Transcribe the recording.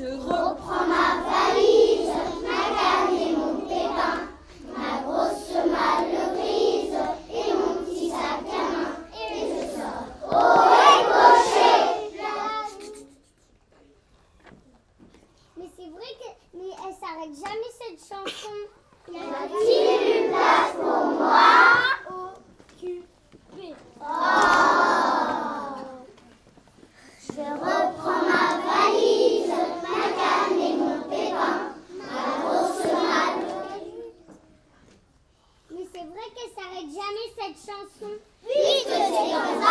Je reprends ma valise, ma canne et mon pépin, ma grosse malle grise et mon petit sac à main. Et je sors au réchaud. Mais c'est vrai que mais elle s'arrête jamais cette chanson. c'est vrai qu'elle s'arrête jamais cette chanson. C'est ça